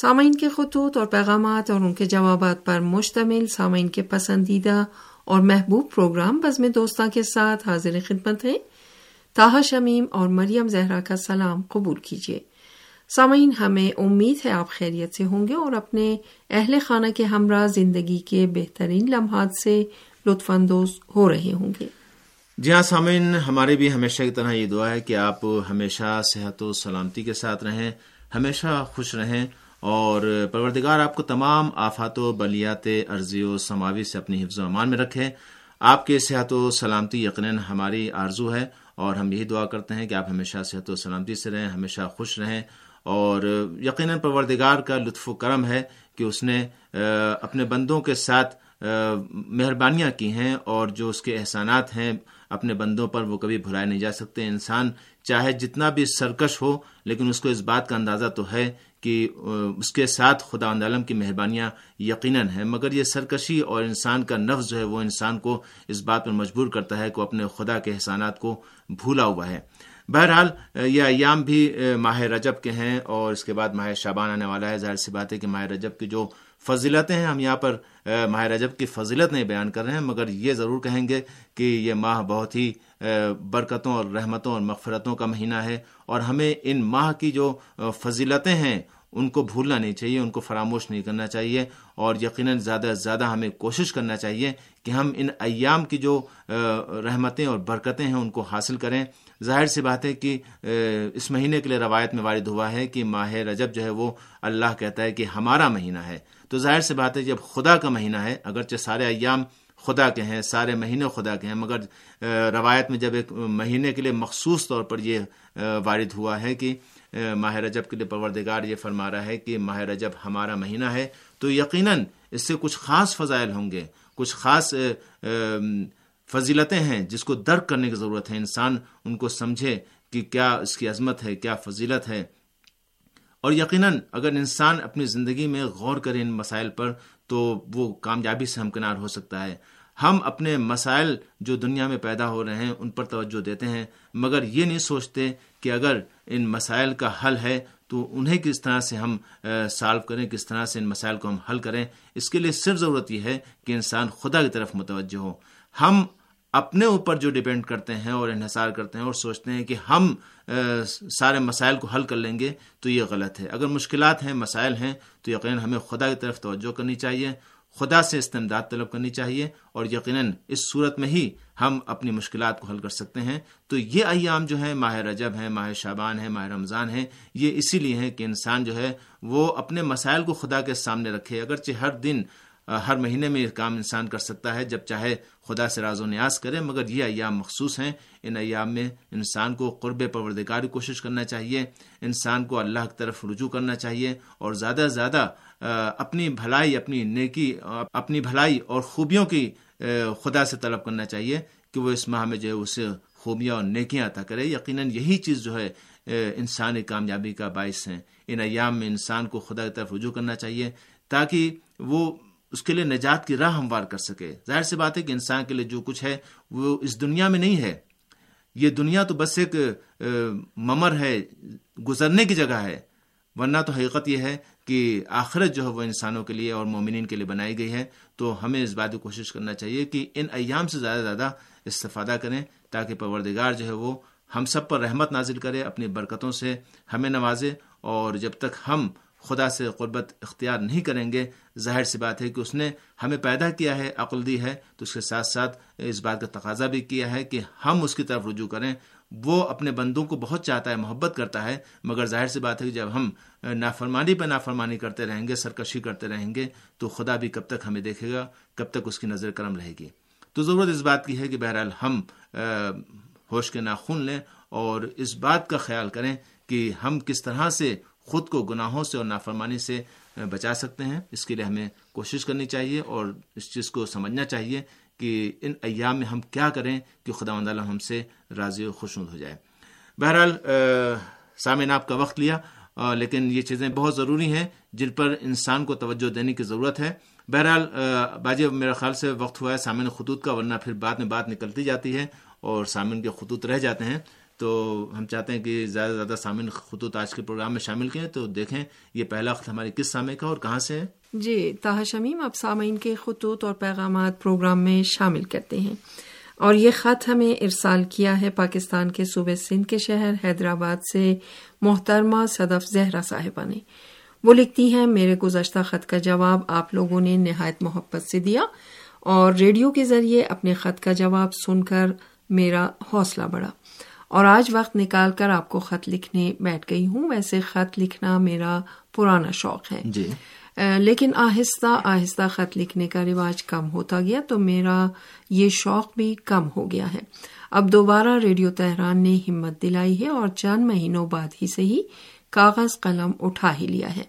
سامعین کے خطوط اور پیغامات اور ان کے جوابات پر مشتمل سامعین کے پسندیدہ اور محبوب پروگرام بزم دوستاں کے ساتھ حاضر خدمت ہے تاہا شمیم اور مریم زہرا کا سلام قبول کیجیے۔ سامعین، ہمیں امید ہے آپ خیریت سے ہوں گے اور اپنے اہل خانہ کے ہمراہ زندگی کے بہترین لمحات سے لطف اندوز ہو رہے ہوں گے۔ جی ہاں سامعین، ہمارے بھی ہمیشہ کی طرح یہ دعا ہے کہ آپ ہمیشہ صحت و سلامتی کے ساتھ رہیں، ہمیشہ خوش رہیں اور پروردگار آپ کو تمام آفات و بلیات عرضی و سماوی سے اپنی حفظ و امان میں رکھے۔ آپ کے صحت و سلامتی یقیناً ہماری آرزو ہے اور ہم یہی دعا کرتے ہیں کہ آپ ہمیشہ صحت و سلامتی سے رہیں، ہمیشہ خوش رہیں۔ اور یقیناً پروردگار کا لطف و کرم ہے کہ اس نے اپنے بندوں کے ساتھ مہربانیاں کی ہیں اور جو اس کے احسانات ہیں، اپنے بندوں پر وہ کبھی بھلائے نہیں جا سکتے۔ انسان چاہے جتنا بھی سرکش ہو، لیکن اس کو اس بات کا اندازہ تو ہے کہ اس کے ساتھ خدا عالم کی مہربانیاں یقیناً ہیں۔ مگر یہ سرکشی اور انسان کا نفس جو ہے، وہ انسان کو اس بات پر مجبور کرتا ہے کہ اپنے خدا کے احسانات کو بھولا ہوا ہے۔ بہرحال یہ ایام بھی ماہ رجب کے ہیں اور اس کے بعد ماہ شابان آنے والا ہے۔ ظاہر سی بات ہے کہ ماہ رجب کی جو فضیلتیں ہیں، ہم یہاں پر ماہ رجب کی فضیلت نہیں بیان کر رہے ہیں، مگر یہ ضرور کہیں گے کہ یہ ماہ بہت ہی برکتوں اور رحمتوں اور مغفرتوں کا مہینہ ہے اور ہمیں ان ماہ کی جو فضیلتیں ہیں، ان کو بھولنا نہیں چاہیے، ان کو فراموش نہیں کرنا چاہیے اور یقیناً زیادہ سے زیادہ ہمیں کوشش کرنا چاہیے کہ ہم ان ایام کی جو رحمتیں اور برکتیں ہیں، ان کو حاصل کریں۔ ظاہر سی بات ہے کہ اس مہینے کے لیے روایت میں وارد ہوا ہے کہ ماہ رجب جو ہے وہ اللہ کہتا ہے کہ ہمارا مہینہ ہے۔ تو ظاہر سی بات ہے، جب خدا کا مہینہ ہے، اگرچہ سارے ایام خدا کے ہیں، سارے مہینے خدا کے ہیں، مگر روایت میں جب ایک مہینے کے لیے مخصوص طور پر یہ وارد ہوا ہے کہ ماہ رجب کے لیے پروردگار یہ فرما رہا ہے کہ ماہ رجب ہمارا مہینہ ہے، تو یقیناً اس سے کچھ خاص فضائل ہوں گے، کچھ خاص فضیلتیں ہیں جس کو درک کرنے کی ضرورت ہے، انسان ان کو سمجھے کہ کیا اس کی عظمت ہے، کیا فضیلت ہے۔ اور یقیناً اگر انسان اپنی زندگی میں غور کرے ان مسائل پر تو وہ کامیابی سے ہمکنار ہو سکتا ہے۔ ہم اپنے مسائل جو دنیا میں پیدا ہو رہے ہیں، ان پر توجہ دیتے ہیں۔ مگر یہ نہیں سوچتے کہ اگر ان مسائل کا حل ہے تو انہیں کس طرح سے ہم سالو کریں، کس طرح سے ان مسائل کو ہم حل کریں۔ اس کے لیے صرف ضرورت یہ ہے کہ انسان خدا کی طرف متوجہ ہو۔ ہم اپنے اوپر جو ڈپینڈ کرتے ہیں اور انحصار کرتے ہیں اور سوچتے ہیں کہ ہم سارے مسائل کو حل کر لیں گے، تو یہ غلط ہے۔ اگر مشکلات ہیں، مسائل ہیں، تو یقیناً ہمیں خدا کی طرف توجہ کرنی چاہیے، خدا سے استمداد طلب کرنی چاہیے، اور یقیناً اس صورت میں ہی ہم اپنی مشکلات کو حل کر سکتے ہیں۔ تو یہ ایام جو ہیں، ماہ رجب ہیں، ماہ شابان ہے ماہ رمضان ہے یہ اسی لیے ہے کہ انسان جو ہے، وہ اپنے مسائل کو خدا کے سامنے رکھے۔ اگرچہ ہر دن ہر مہینے میں یہ کام انسان کر سکتا ہے جب چاہے خدا سے راز و نیاز کرے، مگر یہ ایام مخصوص ہیں۔ ان ایام میں انسان کو قرب پروردگار کی کوشش کرنا چاہیے، انسان کو اللہ کی طرف رجوع کرنا چاہیے، اور زیادہ سے زیادہ اپنی بھلائی، اپنی نیکی، اپنی بھلائی اور خوبیوں کی خدا سے طلب کرنا چاہیے کہ وہ اس ماہ میں جو ہے، اسے خوبیاں اور نیکیاں عطا کرے۔ یقیناً یہی چیز جو ہے انسانی کامیابی کا باعث ہے ان ایام میں انسان کو خدا کی طرف رجوع کرنا چاہیے تاکہ وہ اس کے لیے نجات کی راہ ہموار کر سکے۔ ظاہر سی بات ہے کہ انسان کے لیے جو کچھ ہے، وہ اس دنیا میں نہیں ہے۔ یہ دنیا تو بس ایک ممر ہے، گزرنے کی جگہ ہے۔ ورنہ تو حقیقت یہ ہے کہ آخرت جو ہے وہ انسانوں کے لیے اور مومنین کے لیے بنائی گئی ہے۔ تو ہمیں اس بات کی کوشش کرنا چاہیے کہ ان ایام سے زیادہ زیادہ استفادہ کریں تاکہ پروردگار جو ہے وہ ہم سب پر رحمت نازل کرے، اپنی برکتوں سے ہمیں نوازے اور جب تک ہم خدا سے قربت اختیار نہیں کریں گے۔ ظاہر سی بات ہے کہ اس نے ہمیں پیدا کیا ہے، عقل دی ہے، تو اس کے ساتھ ساتھ اس بات کا تقاضا بھی کیا ہے کہ ہم اس کی طرف رجوع کریں۔ وہ اپنے بندوں کو بہت چاہتا ہے، محبت کرتا ہے، مگر ظاہر سی بات ہے کہ جب ہم نافرمانی پہ نافرمانی کرتے رہیں گے، سرکشی کرتے رہیں گے، تو خدا بھی کب تک ہمیں دیکھے گا، کب تک اس کی نظر کرم رہے گی۔ تو ضرورت اس بات کی ہے کہ بہرحال ہم ہوش کے ناخن لیں اور اس بات کا خیال کریں کہ ہم کس طرح سے خود کو گناہوں سے اور نافرمانی سے بچا سکتے ہیں۔ اس کے لیے ہمیں کوشش کرنی چاہیے اور اس چیز کو سمجھنا چاہیے کہ ان ایام میں ہم کیا کریں کہ خدا مند ہم سے راضی و خوشنود ہو جائے۔ بہرحال سامعین، آپ کا وقت لیا لیکن یہ چیزیں بہت ضروری ہیں جن پر انسان کو توجہ دینے کی ضرورت ہے۔ بہرحال باجی میرا خیال سے وقت ہوا ہے سامعین خطوط کا، ورنہ پھر بعد میں بات نکلتی جاتی ہے اور سامعین کے خطوط رہ جاتے ہیں۔ تو ہم چاہتے ہیں کہ زیادہ سے زیادہ سامعین خطوط آج کے پروگرام میں شامل کریں تو دیکھیں یہ پہلا وقت ہماری کس سامع کا اور کہاں سے ہے؟ جی تاہ شمیم اب سامعین کے خطوط اور پیغامات پروگرام میں شامل کرتے ہیں۔ اور یہ خط ہمیں ارسال کیا ہے پاکستان کے صوبے سندھ کے شہر حیدرآباد سے محترمہ صدف زہرا صاحبہ نے۔ وہ لکھتی ہیں، میرے گزشتہ خط کا جواب آپ لوگوں نے نہایت محبت سے دیا اور ریڈیو کے ذریعے اپنے خط کا جواب سن کر میرا حوصلہ بڑھا۔ اور آج وقت نکال کر آپ کو خط لکھنے بیٹھ گئی ہوں۔ ویسے خط لکھنا میرا پرانا شوق ہے۔ جی۔ لیکن آہستہ آہستہ خط لکھنے کا رواج کم ہوتا گیا تو میرا یہ شوق بھی کم ہو گیا ہے۔ اب دوبارہ ریڈیو تہران نے ہمت دلائی ہے اور چند مہینوں بعد ہی سے ہی کاغذ قلم اٹھا ہی لیا ہے۔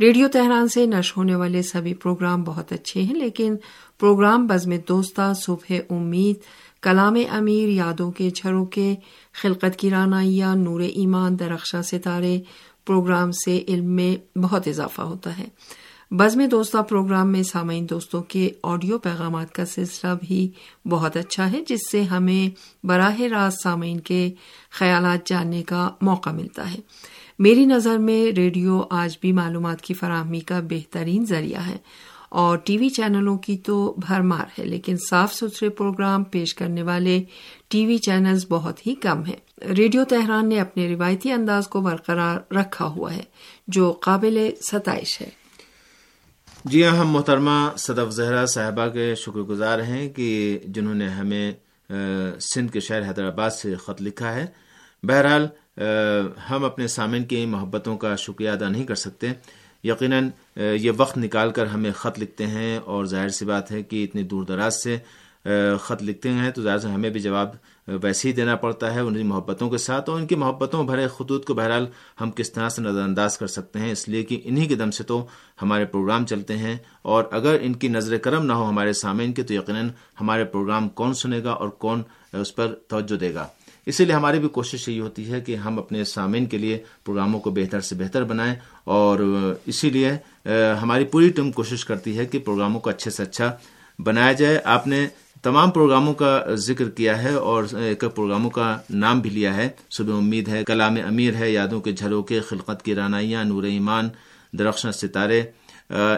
ریڈیو تہران سے نش ہونے والے سبھی پروگرام بہت اچھے ہیں لیکن پروگرام بزم دوستہ صبح امید کلام امیر یادوں کے جھروں کے خلقت کی رانائیا نور ایمان درخشاں ستارے، پروگرام سے علم میں بہت اضافہ ہوتا ہے۔ بزم دوستہ پروگرام میں سامعین دوستوں کے آڈیو پیغامات کا سلسلہ بھی بہت اچھا ہے، جس سے ہمیں براہ راست سامعین کے خیالات جاننے کا موقع ملتا ہے۔ میری نظر میں ریڈیو آج بھی معلومات کی فراہمی کا بہترین ذریعہ ہے۔ اور ٹی وی چینلوں کی تو بھرمار ہے، لیکن صاف ستھرے پروگرام پیش کرنے والے ٹی وی چینلز بہت ہی کم ہیں۔ ریڈیو تہران نے اپنے روایتی انداز کو برقرار رکھا ہوا ہے، جو قابل ستائش ہے۔ جی ہاں ہم محترمہ صدف زہرا صاحبہ کے شکر گزار ہیں کہ جنہوں نے ہمیں سندھ کے شہر حیدرآباد سے خط لکھا ہے۔ بہرحال ہم اپنے سامعین کی محبتوں کا شکریہ ادا نہیں کر سکتے۔ یقیناً یہ وقت نکال کر ہمیں خط لکھتے ہیں اور ظاہر سی بات ہے کہ اتنی دور دراز سے خط لکھتے ہیں تو ظاہر سے ہمیں بھی جواب ویسے ہی دینا پڑتا ہے ان کی محبتوں کے ساتھ اور ان کی محبتوں بھرے خطوط کو بہرحال ہم کس طرح سے نظر انداز کر سکتے ہیں۔ اس لیے کہ انہی کے دم سے تو ہمارے پروگرام چلتے ہیں اور اگر ان کی نظر کرم نہ ہو ہمارے سامعین کے تو یقیناً ہمارے پروگرام کون سنے گا اور کون اس پر توجہ دے گا۔ اسی لیے ہماری بھی کوشش یہی ہوتی ہے کہ ہم اپنے سامعین کے لیے پروگراموں کو بہتر سے بہتر بنائیں اور اسی لیے ہماری پوری ٹیم کوشش کرتی ہے کہ پروگراموں کو اچھے سے اچھا بنایا جائے۔ آپ نے تمام پروگراموں کا ذکر کیا ہے اور ایک پروگراموں کا نام بھی لیا ہے۔ صبح امید ہے، کلام امیر ہے، یادوں کے جھروکے خلقت کی رانائیاں، نور ایمان، درخشاں ستارے۔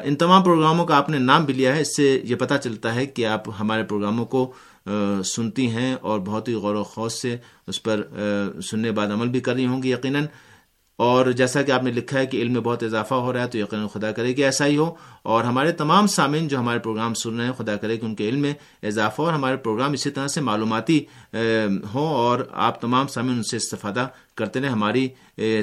ان تمام پروگراموں کا آپ نے نام بھی لیا ہے۔ اس سے یہ پتہ چلتا ہے کہ آپ ہمارے پروگراموں کو سنتی ہیں اور بہت ہی غور و خوص سے اس پر سننے بعد عمل بھی کر رہی ہوں گی یقیناً۔ اور جیسا کہ آپ نے لکھا ہے کہ علم میں بہت اضافہ ہو رہا ہے، تو یقیناً خدا کرے کہ ایسا ہی ہو۔ اور ہمارے تمام سامعین جو ہمارے پروگرام سن رہے ہیں، خدا کرے کہ ان کے علم میں اضافہ اور ہمارے پروگرام اسی طرح سے معلوماتی ہوں۔ اور آپ تمام سامعین ان سے استفادہ کرتے رہیں۔ ہماری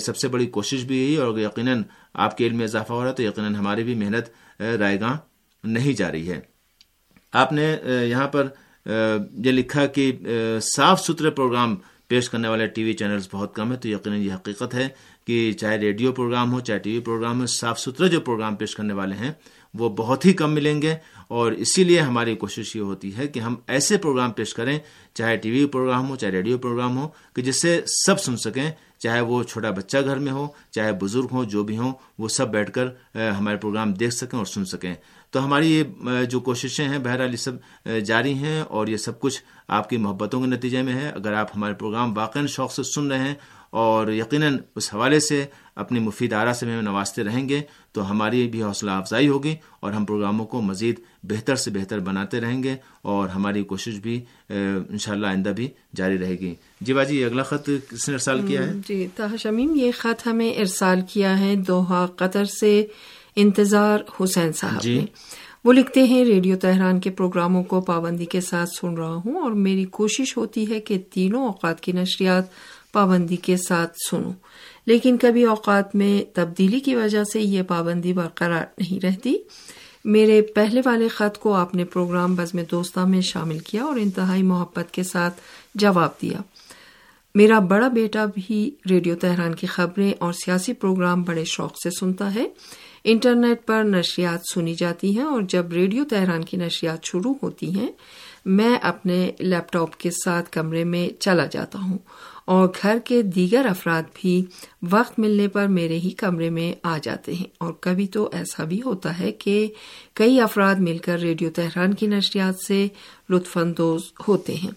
سب سے بڑی کوشش بھی یہی اور یقیناً آپ کے علم میں اضافہ ہو رہا ہے، تو یقیناً ہماری بھی محنت رائے گاہ نہیں جا رہی ہے۔ آپ نے یہاں پر یہ لکھا کہ صاف ستھرے پروگرام پیش کرنے والے ٹی وی چینلز بہت کم ہے تو یقیناً یہ حقیقت ہے کہ چاہے ریڈیو پروگرام ہو، چاہے ٹی وی پروگرام ہو، صاف ستھرے جو پروگرام پیش کرنے والے ہیں، وہ بہت ہی کم ملیں گے۔ اور اسی لیے ہماری کوشش یہ ہوتی ہے کہ ہم ایسے پروگرام پیش کریں، چاہے ٹی وی پروگرام ہو، چاہے ریڈیو پروگرام ہو، کہ جس سے سب سن سکیں، چاہے وہ چھوٹا بچہ گھر میں ہو، چاہے بزرگ ہوں جو بھی ہوں، وہ سب بیٹھ کر ہمارے پروگرام دیکھ سکیں اور سن سکیں۔ تو ہماری یہ جو کوششیں ہیں، بہرحال یہ سب جاری ہیں اور یہ سب کچھ آپ کی محبتوں کے نتیجے میں ہے۔ اگر آپ ہمارے پروگرام واقع شوق سے سن رہے ہیں اور یقیناً اس حوالے سے اپنی مفید آرا سے ہمیں نوازتے رہیں گے، تو ہماری بھی حوصلہ افزائی ہوگی اور ہم پروگراموں کو مزید بہتر سے بہتر بناتے رہیں گے اور ہماری کوشش بھی انشاءاللہ آئندہ بھی جاری رہے گی۔ جی باجی، یہ اگلا خط کس نے ارسال کیا ہے؟ جی تاہ شمیم یہ خط ہمیں ارسال کیا ہے دوحہ قطر سے۔ انتظار حسین صاحب جی۔ وہ لکھتے ہیں ریڈیو تہران کے پروگراموں کو پابندی کے ساتھ سن رہا ہوں اور میری کوشش ہوتی ہے کہ تینوں اوقات کی نشریات پابندی کے ساتھ سنوں۔ لیکن کبھی اوقات میں تبدیلی کی وجہ سے یہ پابندی برقرار نہیں رہتی۔ میرے پہلے والے خط کو آپ نے پروگرام بزم دوستہ میں شامل کیا اور انتہائی محبت کے ساتھ جواب دیا۔ میرا بڑا بیٹا بھی ریڈیو تہران کی خبریں اور سیاسی پروگرام بڑے شوق سے سنتا ہے۔ انٹرنیٹ پر نشریات سنی جاتی ہیں اور جب ریڈیو تہران کی نشریات شروع ہوتی ہیں، میں اپنے لیپ ٹاپ کے ساتھ کمرے میں چلا جاتا ہوں اور گھر کے دیگر افراد بھی وقت ملنے پر میرے ہی کمرے میں آ جاتے ہیں۔ اور کبھی تو ایسا بھی ہوتا ہے کہ کئی افراد مل کر ریڈیو تہران کی نشریات سے لطف اندوز ہوتے ہیں۔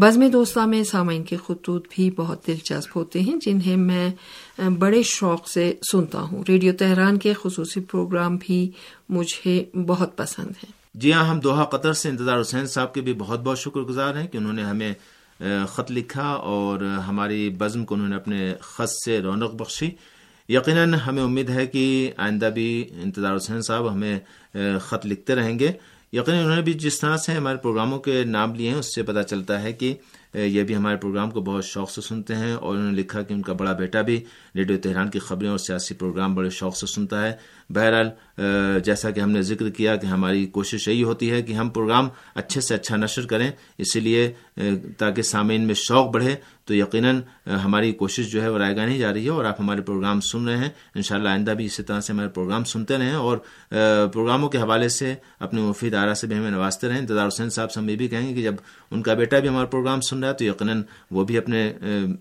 بزم دوستہ میں سامعین کے خطوط بھی بہت دلچسپ ہوتے ہیں، جنہیں میں بڑے شوق سے سنتا ہوں۔ ریڈیو تہران کے خصوصی پروگرام بھی مجھے بہت پسند ہیں۔ جی ہاں ہم دوحہ قطر سے انتظار حسین صاحب کے بھی بہت بہت شکر گزار ہیں کہ انہوں نے ہمیں خط لکھا اور ہماری بزم کو انہوں نے اپنے خط سے رونق بخشی۔ یقیناً ہمیں امید ہے کہ آئندہ بھی انتظار حسین صاحب ہمیں خط لکھتے رہیں گے۔ یقیناً انہوں نے بھی جس طرح سے ہمارے پروگراموں کے نام لیے ہیں، اس سے پتہ چلتا ہے کہ یہ بھی ہمارے پروگرام کو بہت شوق سے سنتے ہیں اور انہوں نے لکھا کہ ان کا بڑا بیٹا بھی ریڈیو تہران کی خبریں اور سیاسی پروگرام بڑے شوق سے سنتا ہے۔ بہرحال جیسا کہ ہم نے ذکر کیا کہ ہماری کوشش یہی ہوتی ہے کہ ہم پروگرام اچھے سے اچھا نشر کریں اسی لیے تاکہ سامعین میں شوق بڑھے، تو یقیناً ہماری کوشش جو ہے وہ رائے گاہ نہیں جا رہی ہے اور آپ ہمارے پروگرام سن رہے ہیں۔ ان شاء اللہ آئندہ بھی اسی طرح سے ہمارے پروگرام سنتے رہیں اور پروگراموں کے حوالے سے اپنے مفید آرا سے بھی ہمیں نوازتے رہیں۔ انتظار حسین صاحب سے ہم یہ بھی کہیں گے کہ جب ان کا بیٹا بھی ہمارا پروگرام سن رہا ہے، تو یقیناً وہ بھی اپنے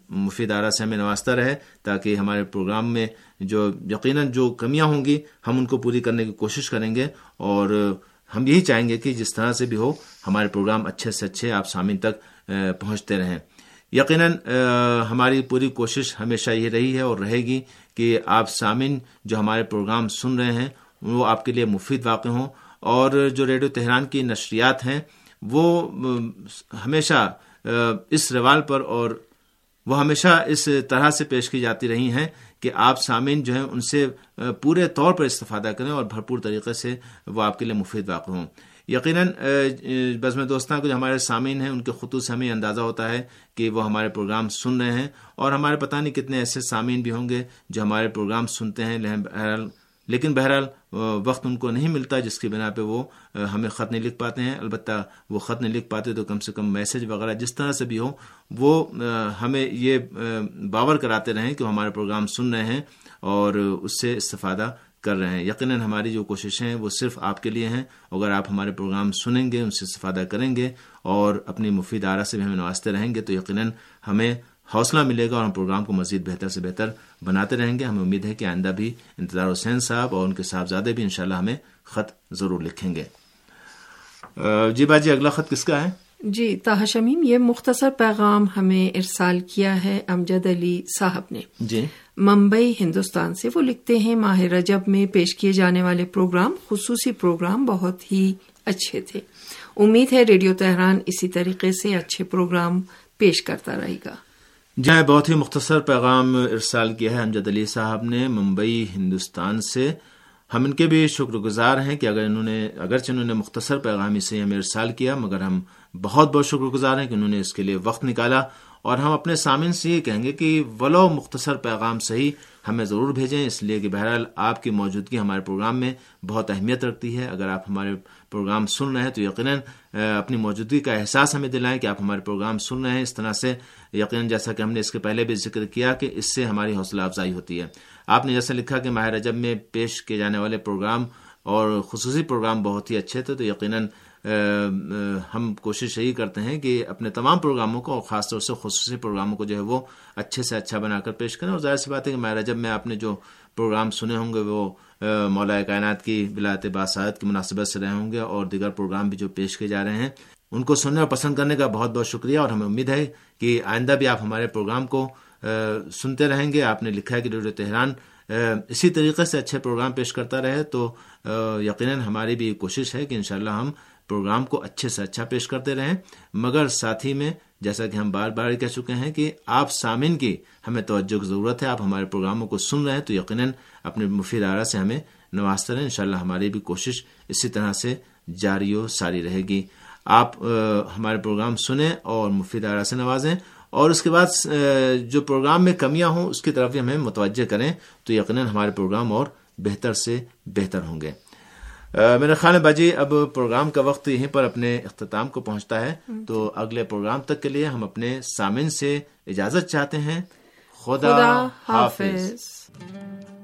مفید آرا سے ہمیں نوازتا رہے تاکہ ہمارے پروگرام میں جو یقیناً جو کمیاں ہوں گی، ہم ان کو پوری کرنے کی کوشش کریں گے اور ہم یہی چاہیں گے کہ جس طرح سے بھی ہو، ہمارے پروگرام اچھے سے اچھے آپ سامعین تک پہنچتے رہیں۔ یقیناً ہماری پوری کوشش ہمیشہ یہ رہی ہے اور رہے گی کہ آپ سامعین جو ہمارے پروگرام سن رہے ہیں، وہ آپ کے لیے مفید واقع ہوں۔ اور جو ریڈیو تہران کی نشریات ہیں، وہ ہمیشہ اس روال پر اور وہ ہمیشہ اس طرح سے پیش کی جاتی رہی ہیں کہ آپ سامعین جو ہیں ان سے پورے طور پر استفادہ کریں اور بھرپور طریقے سے وہ آپ کے لیے مفید واقع ہوں۔ یقیناً بزم دوستان کو جو ہمارے سامعین ہیں، ان کے خطوط سے ہمیں اندازہ ہوتا ہے کہ وہ ہمارے پروگرام سن رہے ہیں اور ہمارے پتہ نہیں کتنے ایسے سامعین بھی ہوں گے جو ہمارے پروگرام سنتے ہیں۔ لیکن بہرحال وقت ان کو نہیں ملتا جس کی بنا پہ وہ ہمیں خط نہیں لکھ پاتے ہیں۔ البتہ وہ خط نہیں لکھ پاتے تو کم سے کم میسج وغیرہ جس طرح سے بھی ہو، وہ ہمیں یہ باور کراتے رہیں کہ وہ ہمارے پروگرام سن رہے ہیں اور اس سے استفادہ کر رہے ہیں۔ یقیناً ہماری جو کوششیں ہیں وہ صرف آپ کے لیے ہیں۔ اگر آپ ہمارے پروگرام سنیں گے، ان سے استفادہ کریں گے اور اپنی مفید آرا سے بھی ہمیں نوازتے رہیں گے تو یقیناً ہمیں حوصلہ ملے گا اور ہم پروگرام کو مزید بہتر سے بہتر بناتے رہیں گے۔ ہمیں امید ہے کہ آئندہ بھی انتظار حسین صاحب اور ان کے صاحبزادے بھی انشاءاللہ ہمیں خط ضرور لکھیں گے۔ جی باجی اگلا خط کس کا ہے؟ جی تاہ شمیم یہ مختصر پیغام ہمیں ارسال کیا ہے امجد علی صاحب نے۔ جی۔ ممبئی ہندوستان سے۔ وہ لکھتے ہیں ماہ رجب میں پیش کیے جانے والے پروگرام خصوصی پروگرام بہت ہی اچھے تھے۔ امید ہے ریڈیو تہران اسی طریقے سے اچھے پروگرام پیش کرتا رہے گا۔ جی ہاں، بہت ہی مختصر پیغام ارسال کیا ہے امجد علی صاحب نے ممبئی ہندوستان سے۔ ہم ان کے بھی شکر گزار ہیں کہ اگر انہوں نے اگرچہ انہوں نے مختصر پیغام اسے ہمیں ارسال کیا، مگر ہم بہت بہت شکر گزار ہیں کہ انہوں نے اس کے لیے وقت نکالا۔ اور ہم اپنے سامعین سے یہ کہیں گے کہ ولو مختصر پیغام صحیح ہمیں ضرور بھیجیں، اس لیے کہ بہرحال آپ کی موجودگی ہمارے پروگرام میں بہت اہمیت رکھتی ہے۔ اگر آپ ہمارے پروگرام سن رہے ہیں تو یقیناً اپنی موجودگی کا احساس ہمیں دلائیں کہ آپ ہمارے پروگرام سن رہے ہیں۔ اس طرح سے یقیناً جیسا کہ ہم نے اس کے پہلے بھی ذکر کیا کہ اس سے ہماری حوصلہ افزائی ہوتی ہے۔ آپ نے جیسا لکھا کہ ماہر رجب میں پیش کیے جانے والے پروگرام اور خصوصی پروگرام بہت ہی اچھے تھے، تو یقیناً ہم کوشش یہی کرتے ہیں کہ اپنے تمام پروگراموں کو اور خاص طور سے خصوصی پروگراموں کو جو ہے وہ اچھے سے اچھا بنا کر پیش کریں۔ اور ظاہر سی بات ہے کہ ماہر رجب میں آپ نے جو پروگرام سنے ہوں گے وہ مولا کائنات کی بلات باسعت کی مناسبت سے رہے ہوں گے اور دیگر پروگرام بھی جو پیش کیے جا رہے ہیں، ان کو سننے اور پسند کرنے کا بہت بہت شکریہ۔ اور ہمیں امید ہے کہ آئندہ بھی آپ ہمارے پروگرام کو سنتے رہیں گے۔ آپ نے لکھا ہے کہ ریڈیو تہران اسی طریقے سے اچھے پروگرام پیش کرتا رہے تو یقیناً ہماری بھی کوشش ہے کہ انشاءاللہ ہم پروگرام کو اچھے سے اچھا پیش کرتے رہیں۔ مگر ساتھ ہی میں، جیسا کہ ہم بار بار کہہ چکے ہیں کہ آپ سامعین کی ہمیں توجہ کی ضرورت ہے، آپ ہمارے پروگراموں کو سن رہے ہیں، تو یقیناً اپنے مفید آرا سے ہمیں نوازتے رہیں۔ انشاءاللہ ہماری بھی کوشش اسی طرح سے جاری و ساری رہے گی۔ آپ ہمارے پروگرام سنیں اور مفید آرا سے نوازیں۔ اور اس کے بعد جو پروگرام میں کمیاں ہوں، اس کی طرف بھی ہمیں متوجہ کریں، تو یقیناً ہمارے پروگرام اور بہتر سے بہتر ہوں گے۔ میرا خان باجی اب پروگرام کا وقت یہیں پر اپنے اختتام کو پہنچتا ہے۔ تو اگلے پروگرام تک کے لیے ہم اپنے سامن سے اجازت چاہتے ہیں۔ خدا, خدا حافظ, حافظ۔